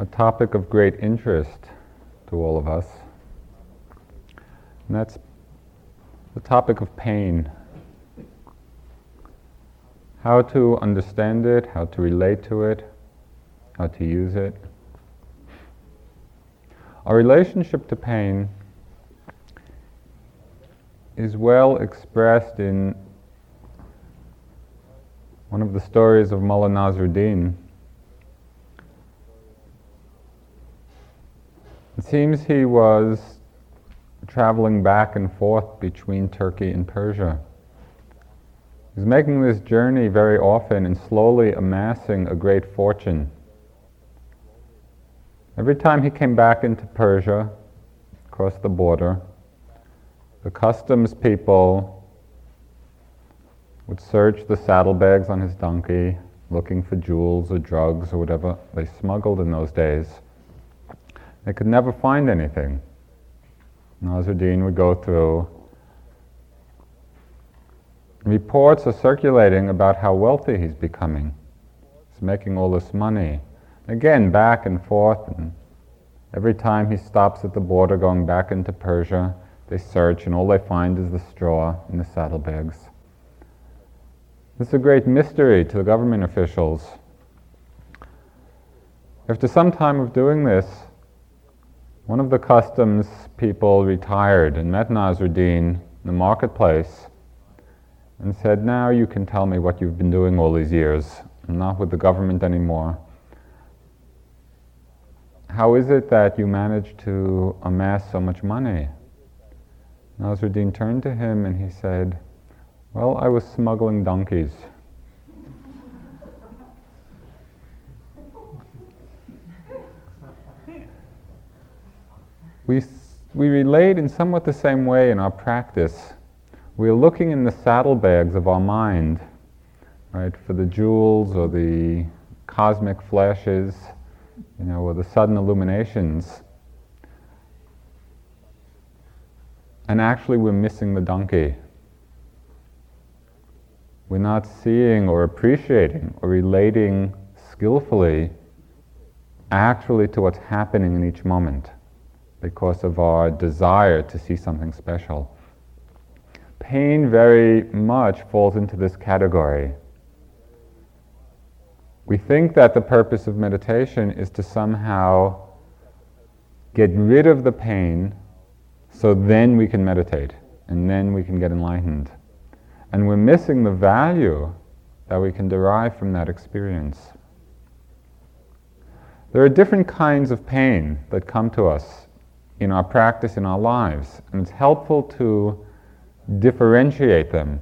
a topic of great interest to all of us, and that's the topic of pain. How to understand it, how to relate to it, how to use it. Our relationship to pain is well expressed in one of the stories of Mullah Nasruddin. It seems he was traveling back and forth between Turkey and Persia. He was making this journey very often and slowly amassing a great fortune. Every time he came back into Persia, across the border, the customs people would search the saddlebags on his donkey, looking for jewels or drugs or whatever they smuggled in those days. They could never find anything. Nasruddin would go through. Reports are circulating about how wealthy he's becoming. He's making all this money. Again, back and forth. And every time he stops at the border going back into Persia, they search, and all they find is the straw in the saddlebags. This is a great mystery to the government officials. After some time of doing this, one of the customs people retired and met Nasruddin in the marketplace and said, Now you can tell me what you've been doing all these years. I'm not with the government anymore. How is it that you managed to amass so much money? Nasruddin turned to him and he said, Well, I was smuggling donkeys. We, we relate in somewhat the same way in our practice. We're looking in the saddlebags of our mind, right, for the jewels or the cosmic flashes, you know, or the sudden illuminations. And actually, we're missing the donkey. We're not seeing or appreciating or relating skillfully actually to what's happening in each moment because of our desire to see something special. Pain very much falls into this category. We think that the purpose of meditation is to somehow get rid of the pain so then we can meditate and then we can get enlightened. And we're missing the value that we can derive from that experience. There are different kinds of pain that come to us in our practice, in our lives. And it's helpful to differentiate them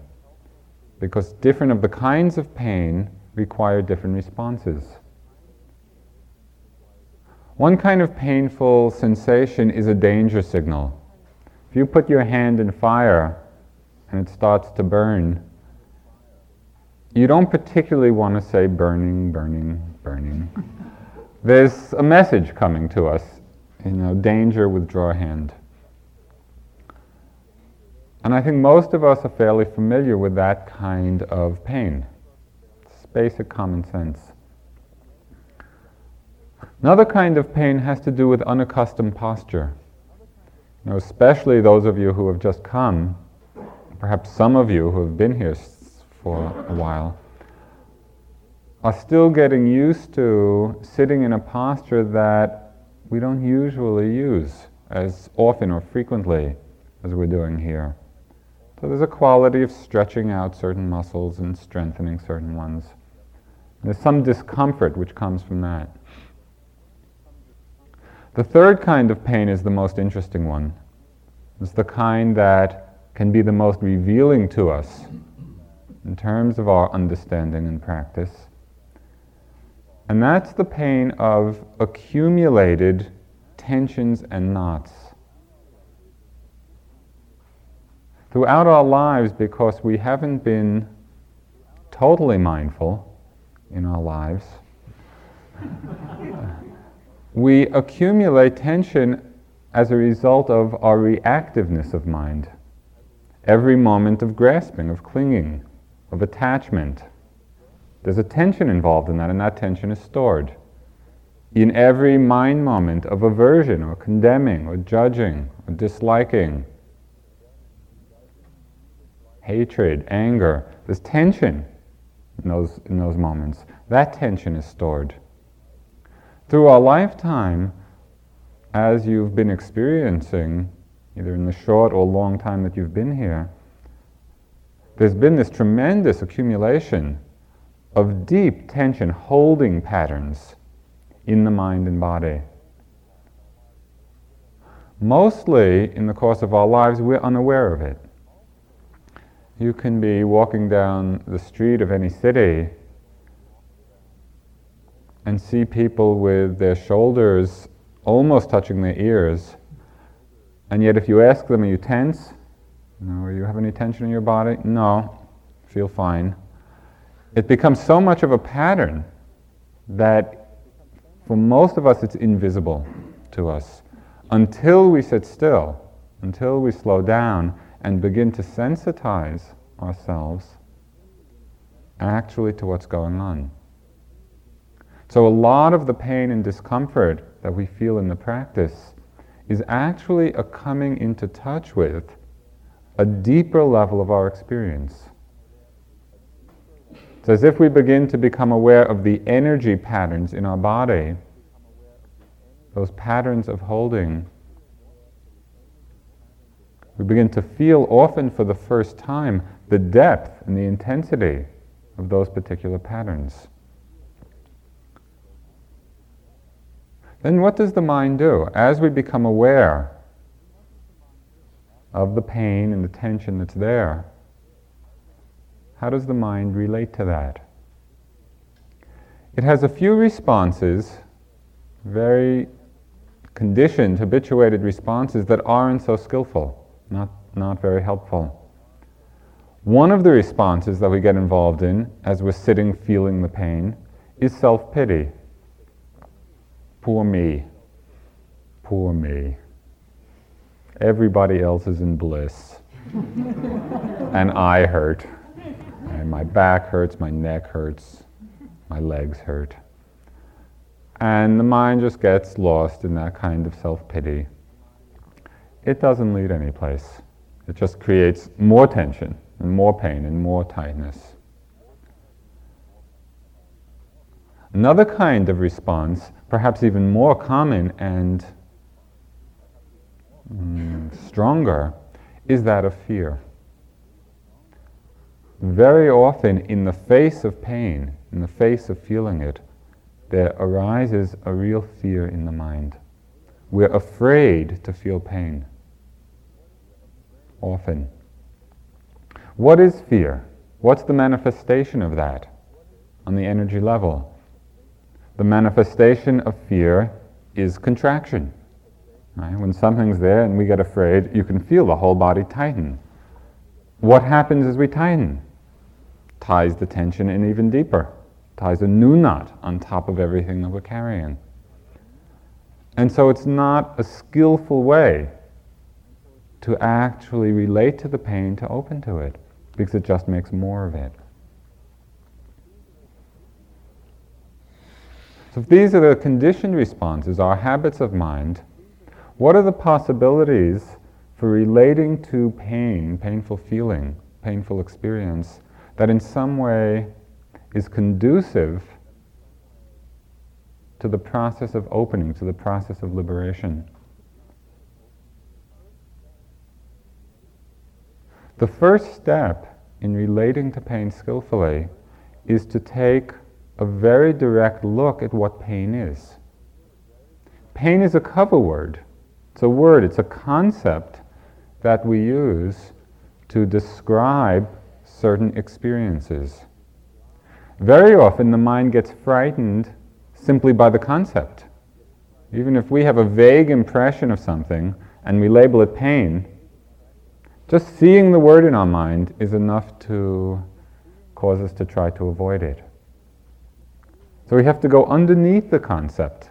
because different of the kinds of pain require different responses. One kind of painful sensation is a danger signal. If you put your hand in fire and it starts to burn, you don't particularly want to say burning, burning, burning. There's a message coming to us you uh, know, danger, withdraw hand. And I think most of us are fairly familiar with that kind of pain. It's basic common sense. Another kind of pain has to do with unaccustomed posture. You know, especially those of you who have just come, perhaps some of you who have been here for a while, are still getting used to sitting in a posture that we don't usually use as often or frequently as we're doing here. So there's a quality of stretching out certain muscles and strengthening certain ones. There's some discomfort which comes from that. The third kind of pain is the most interesting one. It's the kind that can be the most revealing to us in terms of our understanding and practice. And that's the pain of accumulated tensions and knots. Throughout our lives, because we haven't been totally mindful in our lives, we accumulate tension as a result of our reactiveness of mind. Every moment of grasping, of clinging, of attachment. There's a tension involved in that, and that tension is stored. in every mind moment of aversion or condemning or judging or disliking, hatred, anger, there's tension in those, in those moments. That tension is stored. Through our lifetime, as you've been experiencing, either in the short or long time that you've been here, there's been this tremendous accumulation of deep tension holding patterns in the mind and body. Mostly in the course of our lives, we're unaware of it. You can be walking down the street of any city and see people with their shoulders almost touching their ears, and yet if you ask them, Are you tense? No, you have any tension in your body? No, feel fine. It becomes so much of a pattern that for most of us, it's invisible to us until we sit still, until we slow down and begin to sensitize ourselves actually to what's going on. So, a lot of the pain and discomfort that we feel in the practice is actually a coming into touch with a deeper level of our experience. It's as if we begin to become aware of the energy patterns in our body, those patterns of holding. We begin to feel, often for the first time, the depth and the intensity of those particular patterns. Then what does the mind do? As we become aware of the pain and the tension that's there, how does the mind relate to that? It has a few responses, very conditioned, habituated responses that aren't so skillful, not, not very helpful. One of the responses that we get involved in as we're sitting feeling the pain is self pity. Poor me. Poor me. Everybody else is in bliss. and I hurt. And my back hurts, my neck hurts, my legs hurt. And the mind just gets lost in that kind of self pity. It doesn't lead anyplace. It just creates more tension and more pain and more tightness. Another kind of response, perhaps even more common and mm, stronger, is that of fear very often in the face of pain, in the face of feeling it, there arises a real fear in the mind. We're afraid to feel pain. Often. What is fear? What's the manifestation of that on the energy level? The manifestation of fear is contraction. Right? When something's there and we get afraid, you can feel the whole body tighten. What happens as we tighten? Ties the tension in even deeper, ties a new knot on top of everything that we're carrying. And so it's not a skillful way to actually relate to the pain, to open to it, because it just makes more of it. So if these are the conditioned responses, our habits of mind, what are the possibilities for relating to pain, painful feeling, painful experience, that in some way is conducive to the process of opening, to the process of liberation. The first step in relating to pain skillfully is to take a very direct look at what pain is. Pain is a cover word. It's a word, it's a concept that we use to describe certain experiences. Very often the mind gets frightened simply by the concept. Even if we have a vague impression of something and we label it pain, just seeing the word in our mind is enough to cause us to try to avoid it. So we have to go underneath the concept,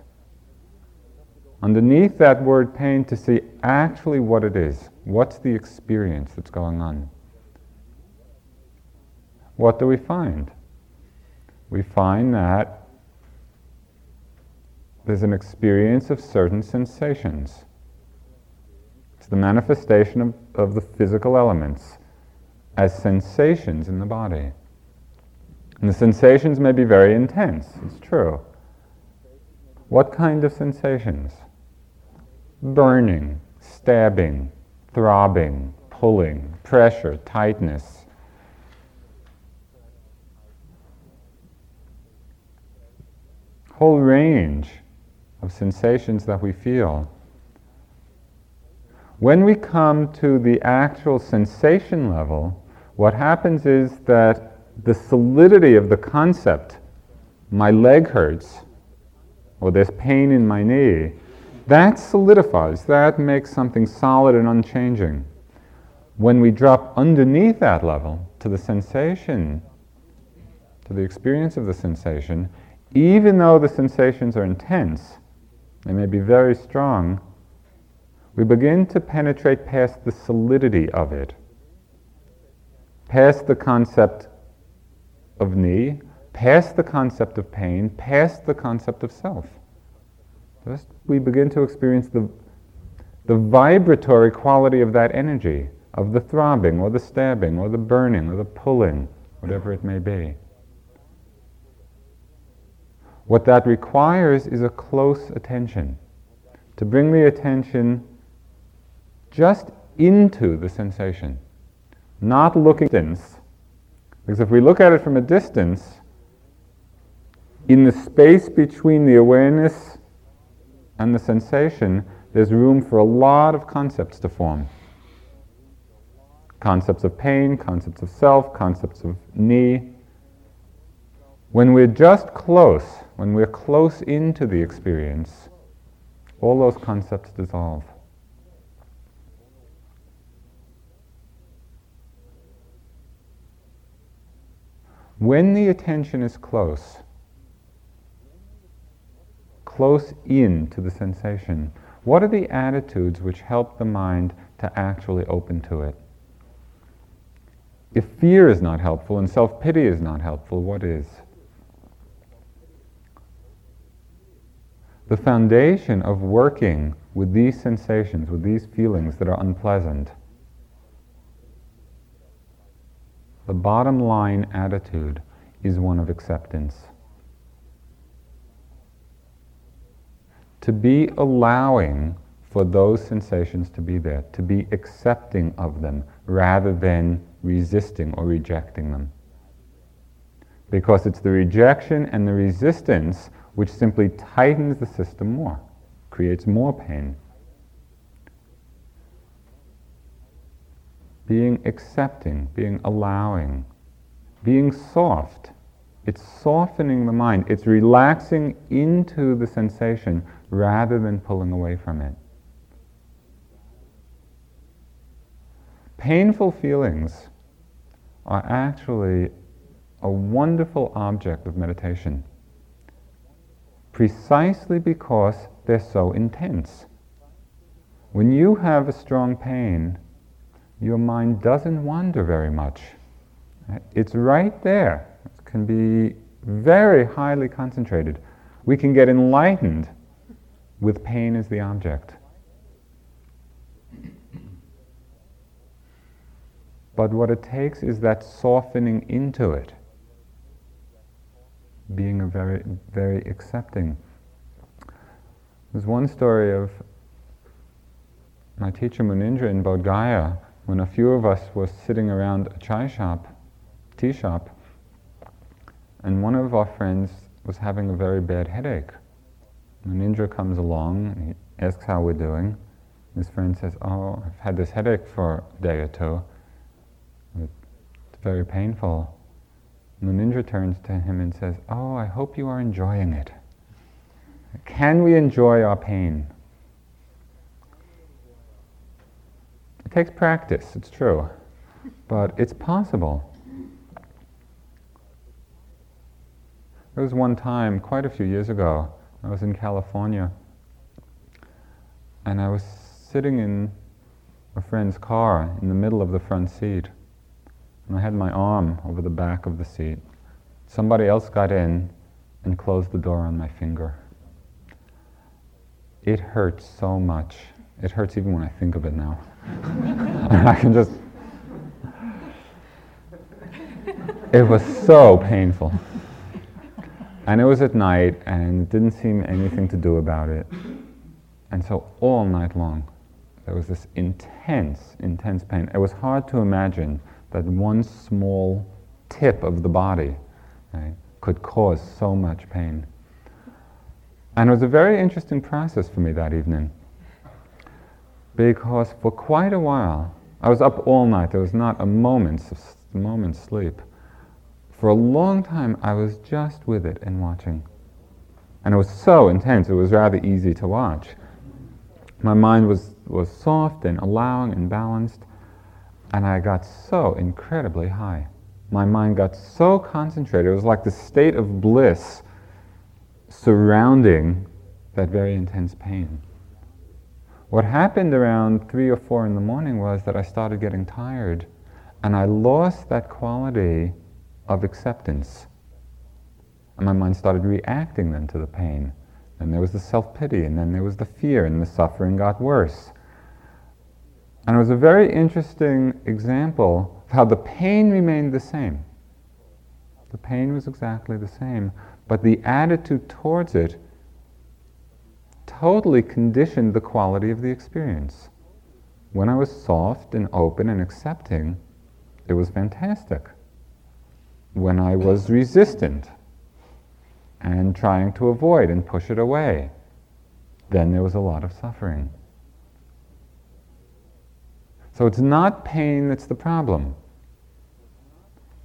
underneath that word pain to see actually what it is. What's the experience that's going on? What do we find? We find that there's an experience of certain sensations. It's the manifestation of, of the physical elements as sensations in the body. And the sensations may be very intense, it's true. What kind of sensations? Burning, stabbing, throbbing, pulling, pressure, tightness. Whole range of sensations that we feel. When we come to the actual sensation level, what happens is that the solidity of the concept, my leg hurts, or there's pain in my knee, that solidifies, that makes something solid and unchanging. When we drop underneath that level to the sensation, to the experience of the sensation, even though the sensations are intense, they may be very strong, we begin to penetrate past the solidity of it, past the concept of knee, past the concept of pain, past the concept of self. Just we begin to experience the, the vibratory quality of that energy, of the throbbing, or the stabbing, or the burning, or the pulling, whatever it may be. What that requires is a close attention, to bring the attention just into the sensation, not looking distance. Because if we look at it from a distance, in the space between the awareness and the sensation, there's room for a lot of concepts to form. Concepts of pain, concepts of self, concepts of knee. When we're just close, when we're close into the experience, all those concepts dissolve. When the attention is close, close in to the sensation, what are the attitudes which help the mind to actually open to it? If fear is not helpful and self pity is not helpful, what is? The foundation of working with these sensations, with these feelings that are unpleasant, The bottom line attitude is one of acceptance. To be allowing for those sensations to be there, to be accepting of them rather than resisting or rejecting them. Because it's the rejection and the resistance which simply tightens the system more, creates more pain. being accepting, being allowing, being soft. It's softening the mind. It's relaxing into the sensation rather than pulling away from it. Painful feelings are actually a wonderful object of meditation precisely because they're so intense. When you have a strong pain, your mind doesn't wander very much. It's right there. It can be very highly concentrated. We can get enlightened with pain as the object. But what it takes is that softening into it, being a very, very accepting. There's one story of my teacher Munindra in Bodh Gaya when a few of us were sitting around a chai shop, tea shop, and one of our friends was having a very bad headache. Munindra comes along and he asks how we're doing. His friend says, Oh, I've had this headache for a day or two. It's very painful. Munindra turns to him and says, Oh, I hope you are enjoying it. Can we enjoy our pain? It takes practice, it's true, but it's possible. There was one time, quite a few years ago, I was in California, and I was sitting in a friend's car in the middle of the front seat, and I had my arm over the back of the seat. Somebody else got in and closed the door on my finger. it hurts so much. It hurts even when I think of it now. I can just. It was so painful. And it was at night, and it didn't seem anything to do about it. And so all night long, there was this intense, intense pain. It was hard to imagine that one small tip of the body right, could cause so much pain. And it was a very interesting process for me that evening because for quite a while, I was up all night. There was not a moment's, a moment's sleep. For a long time, I was just with it and watching. And it was so intense, it was rather easy to watch. My mind was, was soft and allowing and balanced, and I got so incredibly high. My mind got so concentrated. It was like the state of bliss surrounding that very intense pain. What happened around three or four in the morning was that I started getting tired and I lost that quality of acceptance. And my mind started reacting then to the pain. And there was the self pity, and then there was the fear, and the suffering got worse. And it was a very interesting example of how the pain remained the same. The pain was exactly the same, but the attitude towards it totally conditioned the quality of the experience. When I was soft and open and accepting, it was fantastic. When I was resistant and trying to avoid and push it away, then there was a lot of suffering. So it's not pain that's the problem.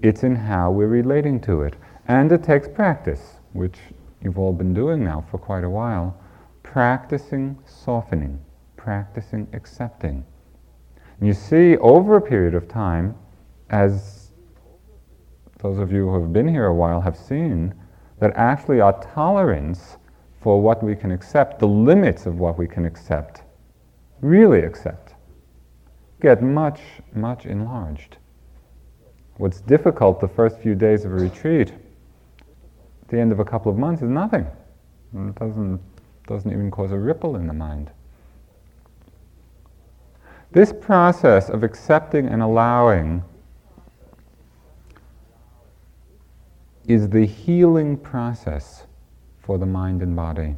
It's in how we're relating to it. And it takes practice, which you've all been doing now for quite a while. Practicing softening, practicing accepting. And you see, over a period of time, as those of you who have been here a while have seen, that actually our tolerance for what we can accept, the limits of what we can accept, really accept, get much, much enlarged. What's difficult the first few days of a retreat at the end of a couple of months is nothing. It doesn't, doesn't even cause a ripple in the mind. This process of accepting and allowing is the healing process for the mind and body.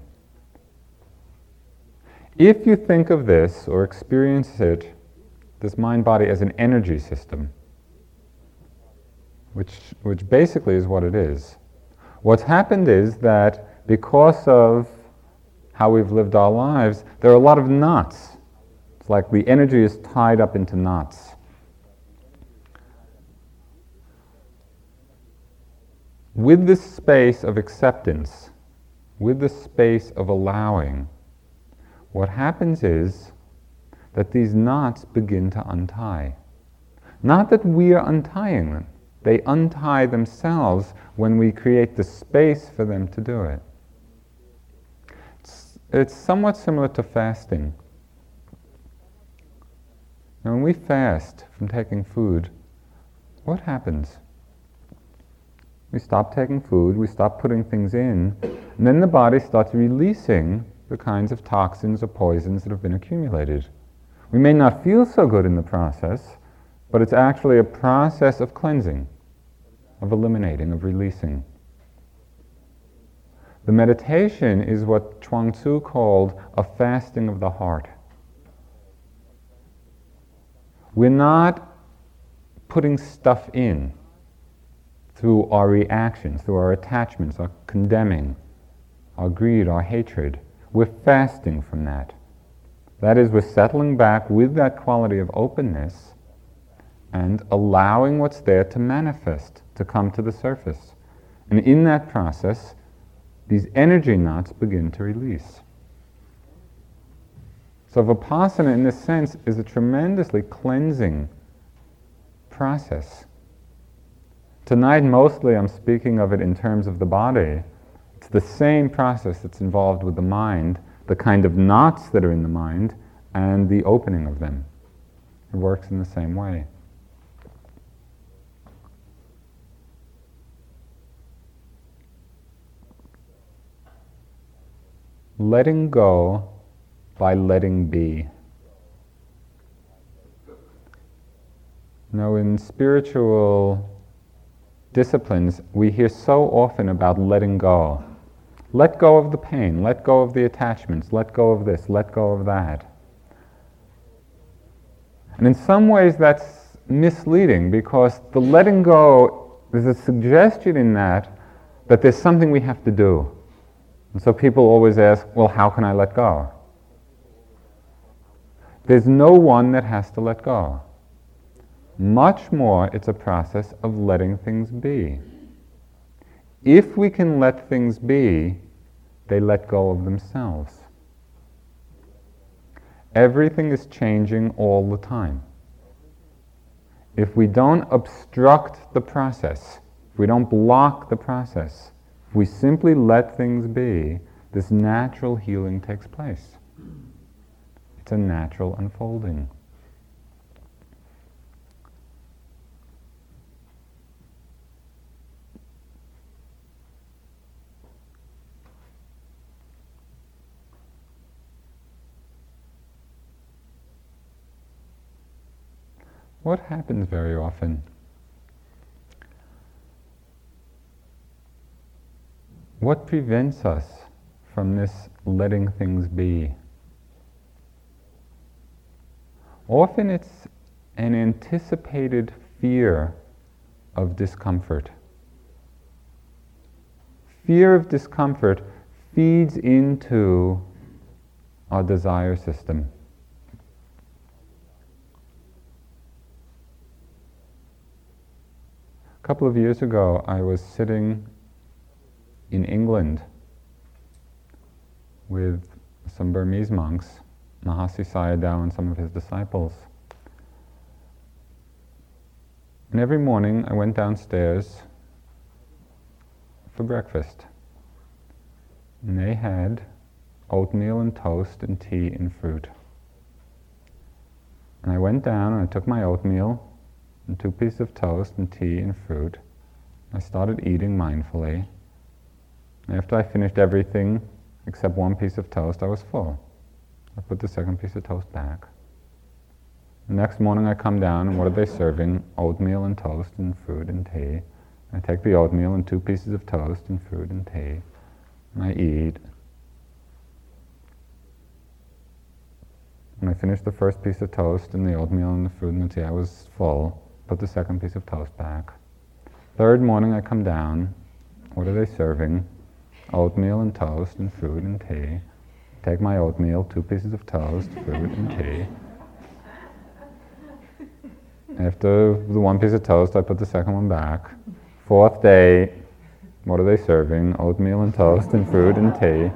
If you think of this or experience it, this mind body, as an energy system, which, which basically is what it is, What's happened is that because of how we've lived our lives, there are a lot of knots. It's like the energy is tied up into knots. With this space of acceptance, with the space of allowing, what happens is that these knots begin to untie. Not that we are untying them, they untie themselves when we create the space for them to do it. It's, it's somewhat similar to fasting. Now, when we fast from taking food, what happens? We stop taking food, we stop putting things in, and then the body starts releasing the kinds of toxins or poisons that have been accumulated. We may not feel so good in the process, but it's actually a process of cleansing of eliminating, of releasing. The meditation is what Chuang Tzu called a fasting of the heart. We're not putting stuff in through our reactions, through our attachments, our condemning, our greed, our hatred. We're fasting from that. That is, we're settling back with that quality of openness and allowing what's there to manifest to come to the surface. And in that process, these energy knots begin to release. So, Vipassana, in this sense, is a tremendously cleansing process. Tonight, mostly, I'm speaking of it in terms of the body. It's the same process that's involved with the mind, the kind of knots that are in the mind, and the opening of them. It works in the same way. letting go by letting be. Now, in spiritual disciplines, we hear so often about letting go. Let go of the pain, let go of the attachments, let go of this, let go of that. And in some ways, that's misleading because the letting go, there's a suggestion in that that there's something we have to do. And so people always ask, well, how can I let go? There's no one that has to let go. Much more, it's a process of letting things be. If we can let things be, they let go of themselves. Everything is changing all the time. If we don't obstruct the process, if we don't block the process, if we simply let things be, this natural healing takes place. It's a natural unfolding. What happens very often? What prevents us from this letting things be? Often it's an anticipated fear of discomfort. Fear of discomfort feeds into our desire system. A couple of years ago, I was sitting in England with some Burmese monks, Mahasi Sayadaw and some of his disciples. And every morning I went downstairs for breakfast. And they had oatmeal and toast and tea and fruit. And I went down and I took my oatmeal and two pieces of toast and tea and fruit. I started eating mindfully. After I finished everything except one piece of toast, I was full. I put the second piece of toast back. The next morning I come down and what are they serving? Oatmeal and toast and fruit and tea. I take the oatmeal and two pieces of toast and fruit and tea. And I eat. When I finished the first piece of toast and the oatmeal and the fruit and the tea, I was full put the second piece of toast back. Third morning I come down. What are they serving? Oatmeal and toast and fruit and tea. Take my oatmeal, two pieces of toast, fruit and tea. After the one piece of toast, I put the second one back. Fourth day, what are they serving? Oatmeal and toast and fruit and tea.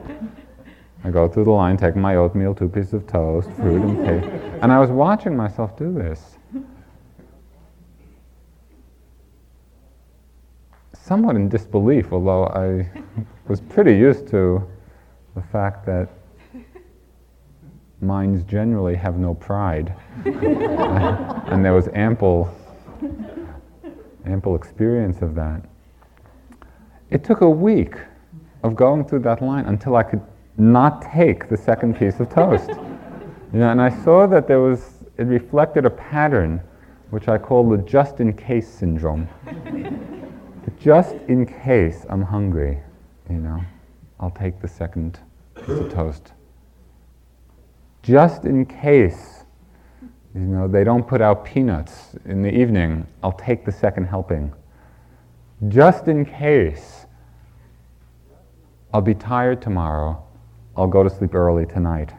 I go through the line, take my oatmeal, two pieces of toast, fruit and tea. And I was watching myself do this. Somewhat in disbelief, although I was pretty used to the fact that minds generally have no pride. and there was ample, ample experience of that. It took a week of going through that line until I could not take the second piece of toast. You know, and I saw that there was, it reflected a pattern which I call the just in case syndrome just in case I'm hungry, you know, I'll take the second piece of toast. Just in case, you know, they don't put out peanuts in the evening, I'll take the second helping. Just in case I'll be tired tomorrow, I'll go to sleep early tonight.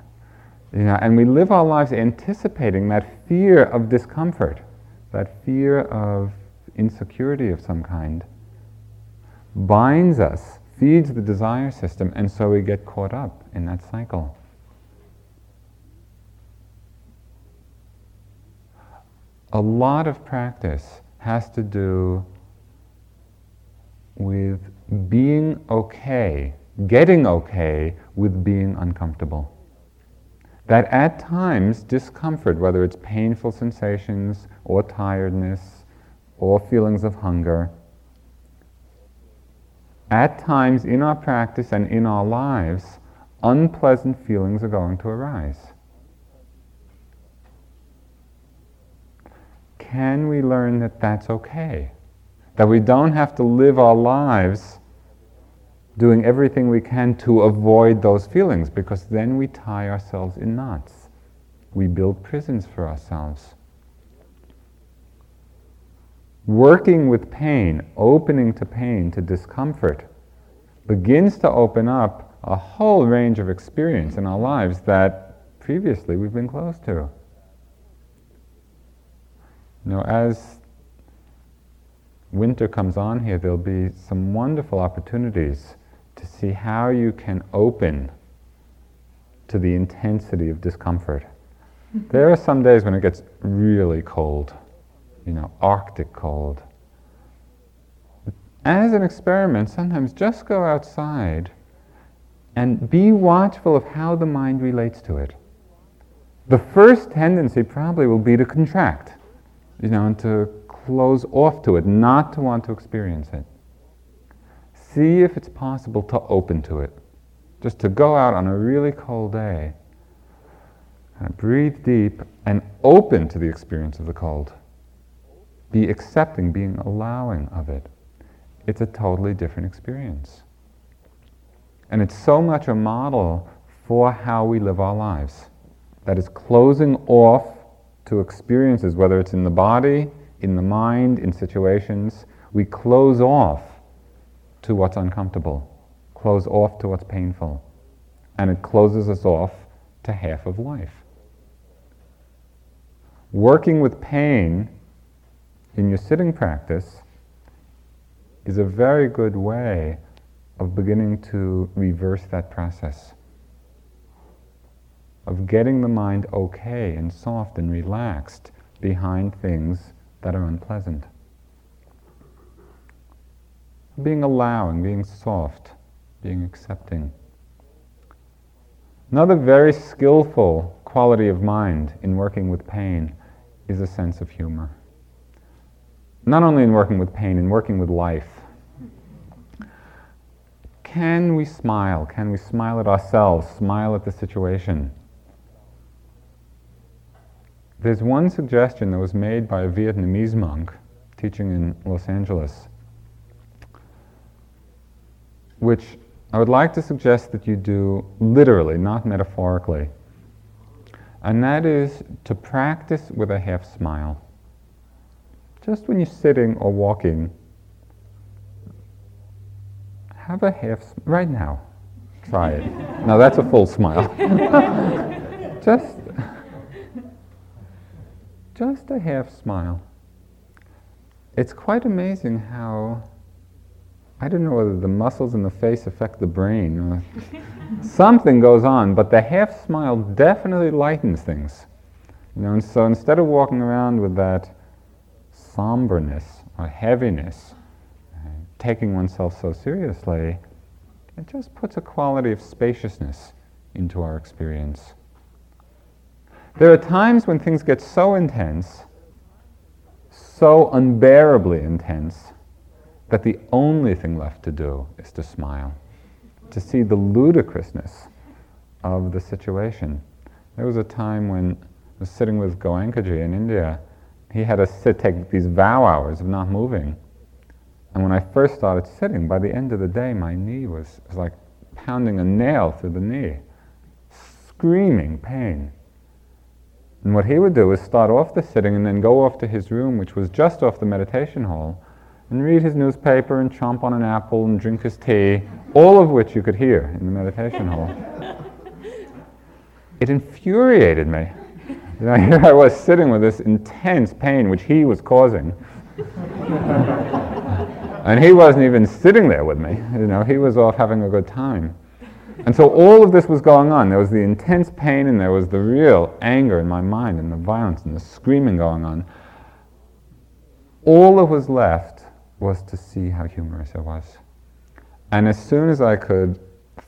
You know, and we live our lives anticipating that fear of discomfort, that fear of insecurity of some kind binds us, feeds the desire system, and so we get caught up in that cycle. A lot of practice has to do with being okay, getting okay with being uncomfortable. That at times discomfort, whether it's painful sensations or tiredness or feelings of hunger, at times in our practice and in our lives unpleasant feelings are going to arise. Can we learn that that's okay? That we don't have to live our lives doing everything we can to avoid those feelings because then we tie ourselves in knots. We build prisons for ourselves. Working with pain, opening to pain, to discomfort, begins to open up a whole range of experience in our lives that previously we've been closed to. You know, as winter comes on here, there'll be some wonderful opportunities to see how you can open to the intensity of discomfort. Mm-hmm. there are some days when it gets really cold, you know, Arctic cold. As an experiment, sometimes just go outside and be watchful of how the mind relates to it. The first tendency probably will be to contract, you know, and to close off to it, not to want to experience it see if it's possible to open to it. Just to go out on a really cold day and breathe deep and open to the experience of the cold. Be accepting, being allowing of it. It's a totally different experience. And it's so much a model for how we live our lives. That is closing off to experiences, whether it's in the body, in the mind, in situations. We close off to what's uncomfortable, close off to what's painful, and it closes us off to half of life. Working with pain in your sitting practice is a very good way of beginning to reverse that process. Of getting the mind okay and soft and relaxed behind things that are unpleasant being allowing, being soft, being accepting. Another very skillful quality of mind in working with pain is a sense of humor. Not only in working with pain, in working with life. Can we smile? Can we smile at ourselves, smile at the situation? There's one suggestion that was made by a Vietnamese monk teaching in Los Angeles which I would like to suggest that you do literally, not metaphorically. And that is to practice with a half smile. Just when you're sitting or walking, have a half, sm- right now, try it. now that's a full smile. just, just a half smile. It's quite amazing how I don't know whether the muscles in the face affect the brain. something goes on, but the half smile definitely lightens things. You know, and so instead of walking around with that somberness or heaviness, uh, taking oneself so seriously, it just puts a quality of spaciousness into our experience. There are times when things get so intense, so unbearably intense, that the only thing left to do is to smile, to see the ludicrousness of the situation. There was a time when I was sitting with Goenkaji in India. He had us sit, take these vow hours of not moving. And when I first started sitting, by the end of the day, my knee was, was like pounding a nail through the knee, screaming pain. And what he would do is start off the sitting and then go off to his room, which was just off the meditation hall, and read his newspaper and chomp on an apple and drink his tea, all of which you could hear in the meditation hall. It infuriated me. You know, here I was sitting with this intense pain which he was causing. and he wasn't even sitting there with me. You know, he was off having a good time. And so all of this was going on. There was the intense pain and there was the real anger in my mind and the violence and the screaming going on. All that was left was to see how humorous it was. And as soon as I could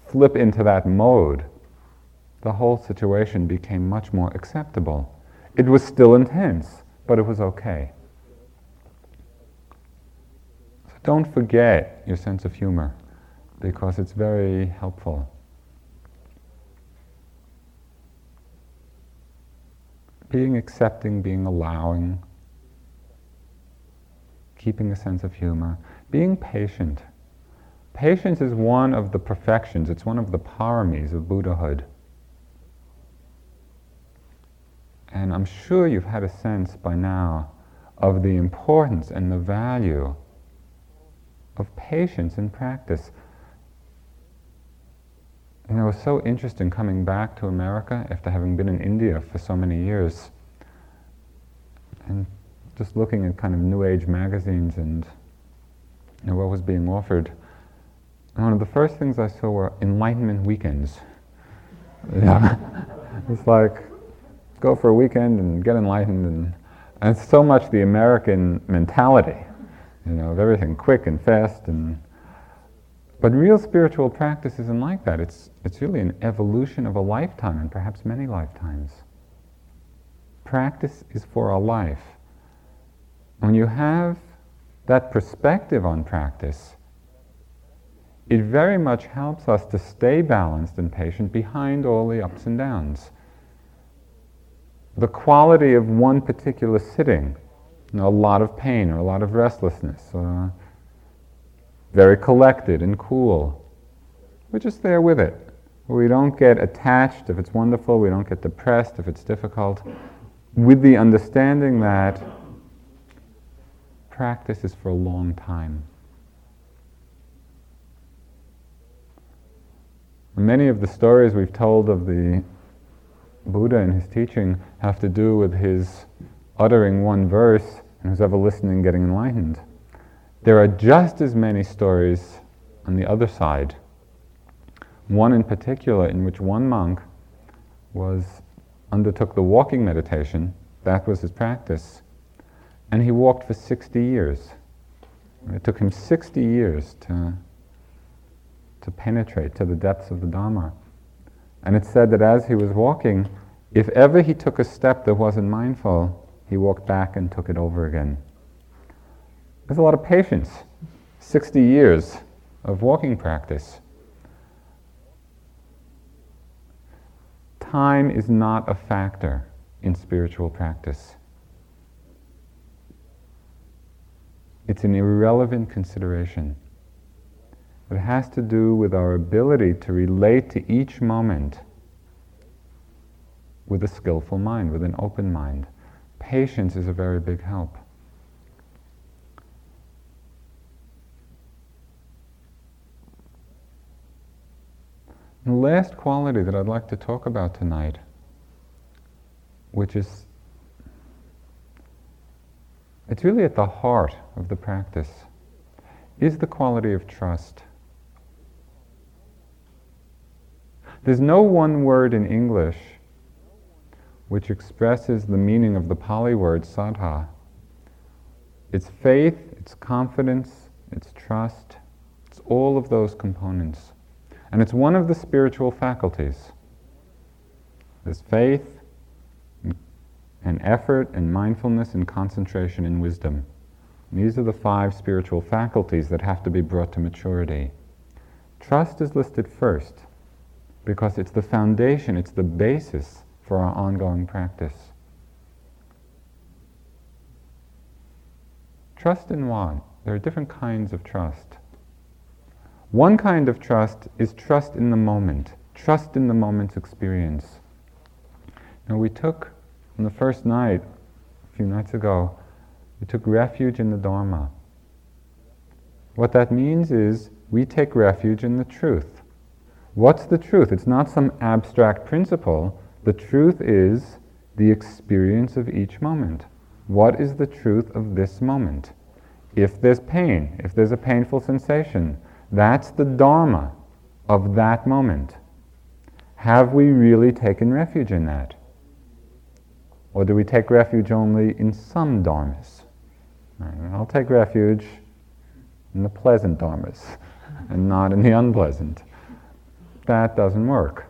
flip into that mode, the whole situation became much more acceptable. It was still intense, but it was okay. So don't forget your sense of humor because it's very helpful. Being accepting, being allowing, keeping a sense of humor, being patient. Patience is one of the perfections, it's one of the paramis of Buddhahood. And I'm sure you've had a sense by now of the importance and the value of patience in practice. And it was so interesting coming back to America after having been in India for so many years and just looking at kind of New Age magazines and you know, what was being offered. And one of the first things I saw were enlightenment weekends. Yeah. it's like, go for a weekend and get enlightened. And, and it's so much the American mentality, you know, of everything quick and fast. And, but real spiritual practice isn't like that. It's, it's really an evolution of a lifetime and perhaps many lifetimes. Practice is for a life. When you have that perspective on practice, it very much helps us to stay balanced and patient behind all the ups and downs the quality of one particular sitting, you know, a lot of pain or a lot of restlessness, uh, very collected and cool. We're just there with it. We don't get attached if it's wonderful, we don't get depressed if it's difficult, with the understanding that practice is for a long time. Many of the stories we've told of the Buddha and his teaching have to do with his uttering one verse and who's ever listening getting enlightened. There are just as many stories on the other side. One in particular, in which one monk was undertook the walking meditation. That was his practice, and he walked for 60 years. It took him 60 years to to penetrate to the depths of the Dharma. And it said that as he was walking, if ever he took a step that wasn't mindful, he walked back and took it over again. There's a lot of patience. 60 years of walking practice. Time is not a factor in spiritual practice. It's an irrelevant consideration. It has to do with our ability to relate to each moment with a skillful mind, with an open mind. Patience is a very big help. the last quality that I'd like to talk about tonight, which is, it's really at the heart of the practice, is the quality of trust. There's no one word in English which expresses the meaning of the Pali word saddha. It's faith, it's confidence, it's trust, it's all of those components. And it's one of the spiritual faculties. There's faith and effort and mindfulness and concentration and wisdom. And these are the five spiritual faculties that have to be brought to maturity. Trust is listed first because it's the foundation, it's the basis for our ongoing practice. Trust in what? There are different kinds of trust. One kind of trust is trust in the moment, trust in the moment's experience. Now, we took, on the first night, a few nights ago, we took refuge in the Dharma. What that means is we take refuge in the truth. What's the truth? It's not some abstract principle. The truth is the experience of each moment. What is the truth of this moment? If there's pain, if there's a painful sensation, that's the Dharma of that moment. Have we really taken refuge in that? Or do we take refuge only in some dharmas? I'll take refuge in the pleasant dharmas and not in the unpleasant that doesn't work.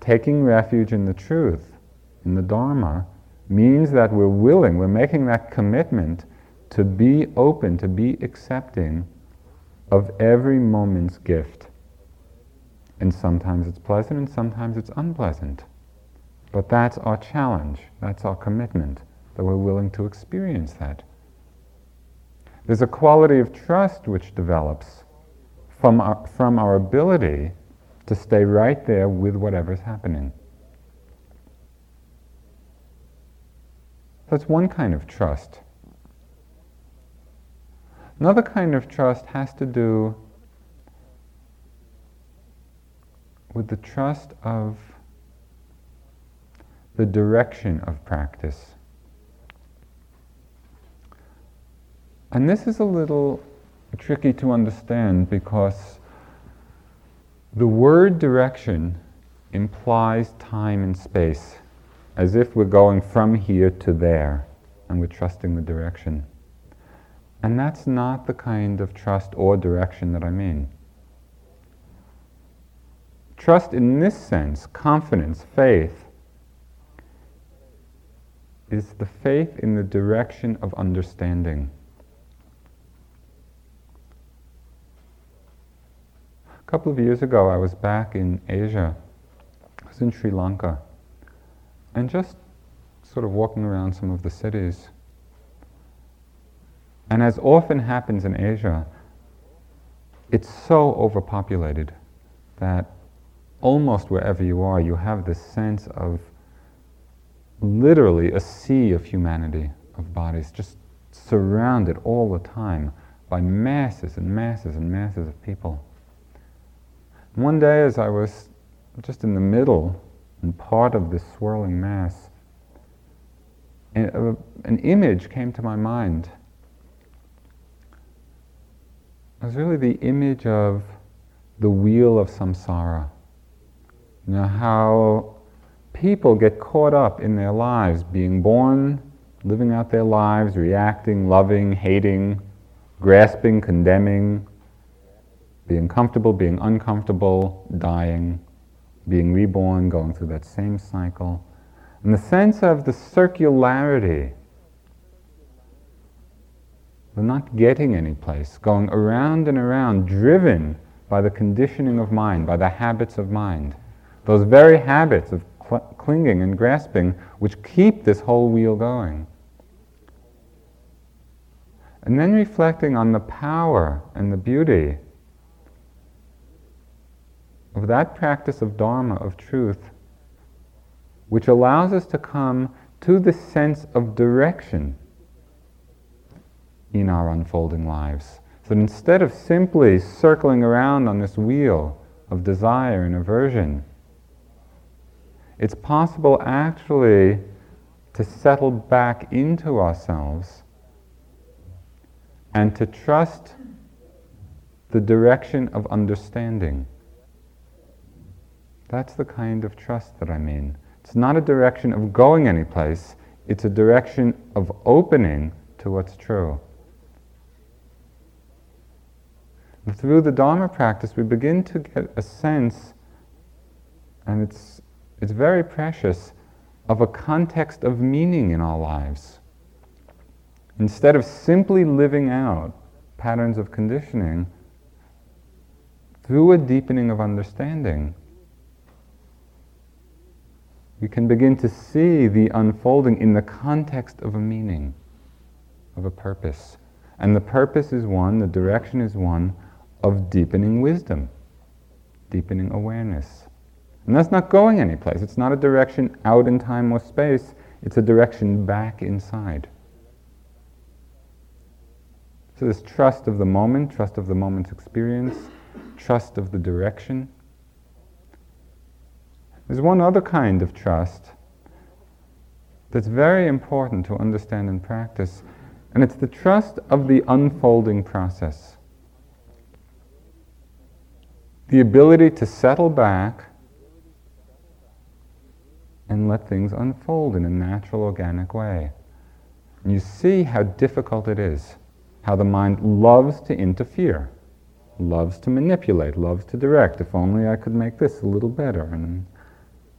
Taking refuge in the truth, in the Dharma, means that we're willing, we're making that commitment to be open, to be accepting of every moment's gift. And sometimes it's pleasant and sometimes it's unpleasant. But that's our challenge, that's our commitment, that we're willing to experience that. There's a quality of trust which develops from our, from our ability to stay right there with whatever's happening. That's one kind of trust. Another kind of trust has to do with the trust of the direction of practice. And this is a little tricky to understand because the word direction implies time and space, as if we're going from here to there and we're trusting the direction. And that's not the kind of trust or direction that I mean. Trust in this sense, confidence, faith, is the faith in the direction of understanding. A couple of years ago, I was back in Asia. I was in Sri Lanka. And just sort of walking around some of the cities. And as often happens in Asia, it's so overpopulated that almost wherever you are, you have this sense of literally a sea of humanity, of bodies, just surrounded all the time by masses and masses and masses of people. One day, as I was just in the middle and part of this swirling mass, an image came to my mind. It was really the image of the wheel of samsara. You know, how people get caught up in their lives, being born, living out their lives, reacting, loving, hating, grasping, condemning, being comfortable, being uncomfortable, dying, being reborn, going through that same cycle. And the sense of the circularity, the not getting any place, going around and around, driven by the conditioning of mind, by the habits of mind. Those very habits of cl- clinging and grasping which keep this whole wheel going. And then reflecting on the power and the beauty of that practice of Dharma, of truth, which allows us to come to the sense of direction in our unfolding lives. So that instead of simply circling around on this wheel of desire and aversion, it's possible actually to settle back into ourselves and to trust the direction of understanding. That's the kind of trust that I mean. It's not a direction of going anyplace, it's a direction of opening to what's true. And through the Dharma practice, we begin to get a sense, and it's, it's very precious, of a context of meaning in our lives. Instead of simply living out patterns of conditioning, through a deepening of understanding, we can begin to see the unfolding in the context of a meaning, of a purpose. And the purpose is one, the direction is one of deepening wisdom, deepening awareness. And that's not going anyplace. It's not a direction out in time or space, it's a direction back inside. So, this trust of the moment, trust of the moment's experience, trust of the direction there's one other kind of trust that's very important to understand and practice, and it's the trust of the unfolding process. The ability to settle back and let things unfold in a natural, organic way. And you see how difficult it is, how the mind loves to interfere, loves to manipulate, loves to direct. If only I could make this a little better. And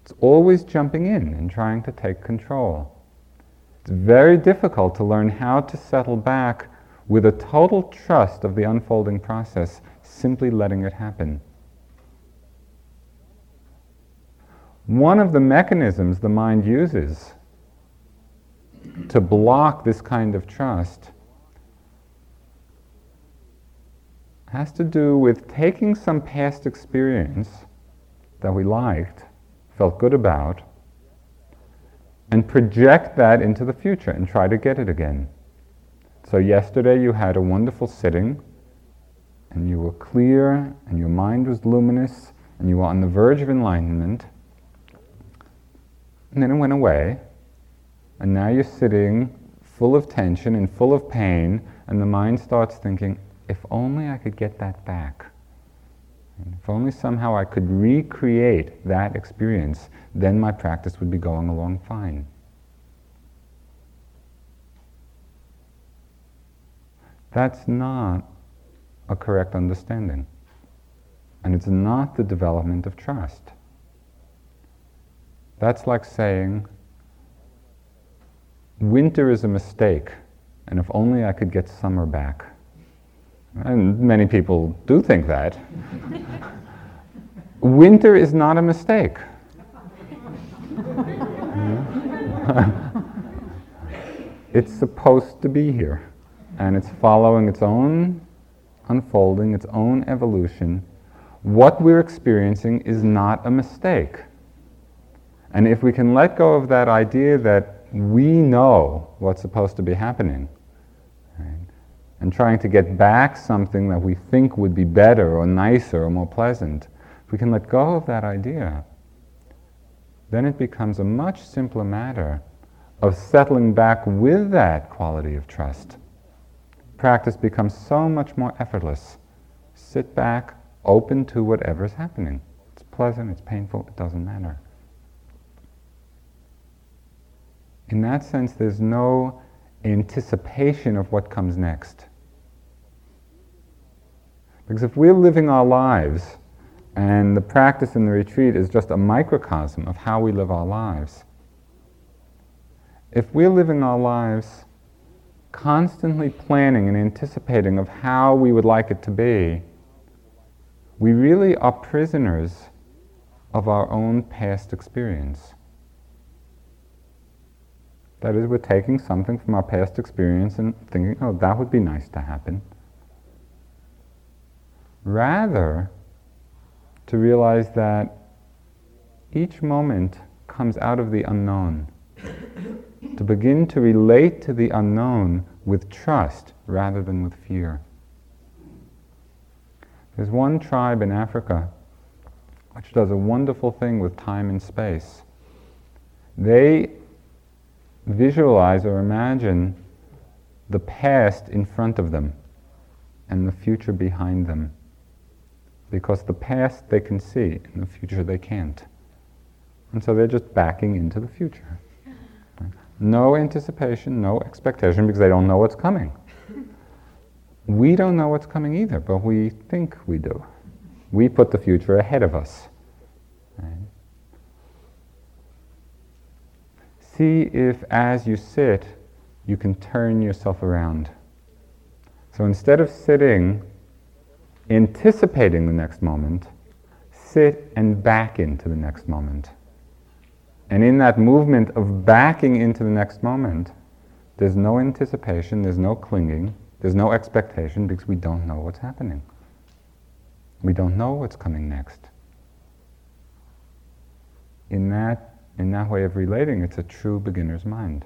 it's always jumping in and trying to take control. It's very difficult to learn how to settle back with a total trust of the unfolding process, simply letting it happen. One of the mechanisms the mind uses to block this kind of trust has to do with taking some past experience that we liked, felt good about, and project that into the future and try to get it again. So, yesterday you had a wonderful sitting, and you were clear, and your mind was luminous, and you were on the verge of enlightenment. And then it went away, and now you're sitting full of tension and full of pain, and the mind starts thinking, if only I could get that back. If only somehow I could recreate that experience, then my practice would be going along fine. That's not a correct understanding. And it's not the development of trust. That's like saying, winter is a mistake, and if only I could get summer back. And many people do think that. Winter is not a mistake. it's supposed to be here. And it's following its own unfolding, its own evolution. What we're experiencing is not a mistake. And if we can let go of that idea that we know what's supposed to be happening, and trying to get back something that we think would be better or nicer or more pleasant, if we can let go of that idea, then it becomes a much simpler matter of settling back with that quality of trust. Practice becomes so much more effortless. Sit back, open to whatever is happening. It's pleasant, it's painful, it doesn't matter. In that sense, there's no anticipation of what comes next. Because if we're living our lives and the practice in the retreat is just a microcosm of how we live our lives, if we're living our lives constantly planning and anticipating of how we would like it to be, we really are prisoners of our own past experience. That is, we're taking something from our past experience and thinking, oh, that would be nice to happen. Rather, to realize that each moment comes out of the unknown. to begin to relate to the unknown with trust rather than with fear. There's one tribe in Africa which does a wonderful thing with time and space. They visualize or imagine the past in front of them and the future behind them because the past they can see and the future they can't. And so they're just backing into the future. No anticipation, no expectation because they don't know what's coming. We don't know what's coming either, but we think we do. We put the future ahead of us. Right? See if as you sit, you can turn yourself around. So instead of sitting anticipating the next moment, sit and back into the next moment. And in that movement of backing into the next moment, there's no anticipation, there's no clinging, there's no expectation because we don't know what's happening. We don't know what's coming next. In that, in that way of relating, it's a true beginner's mind.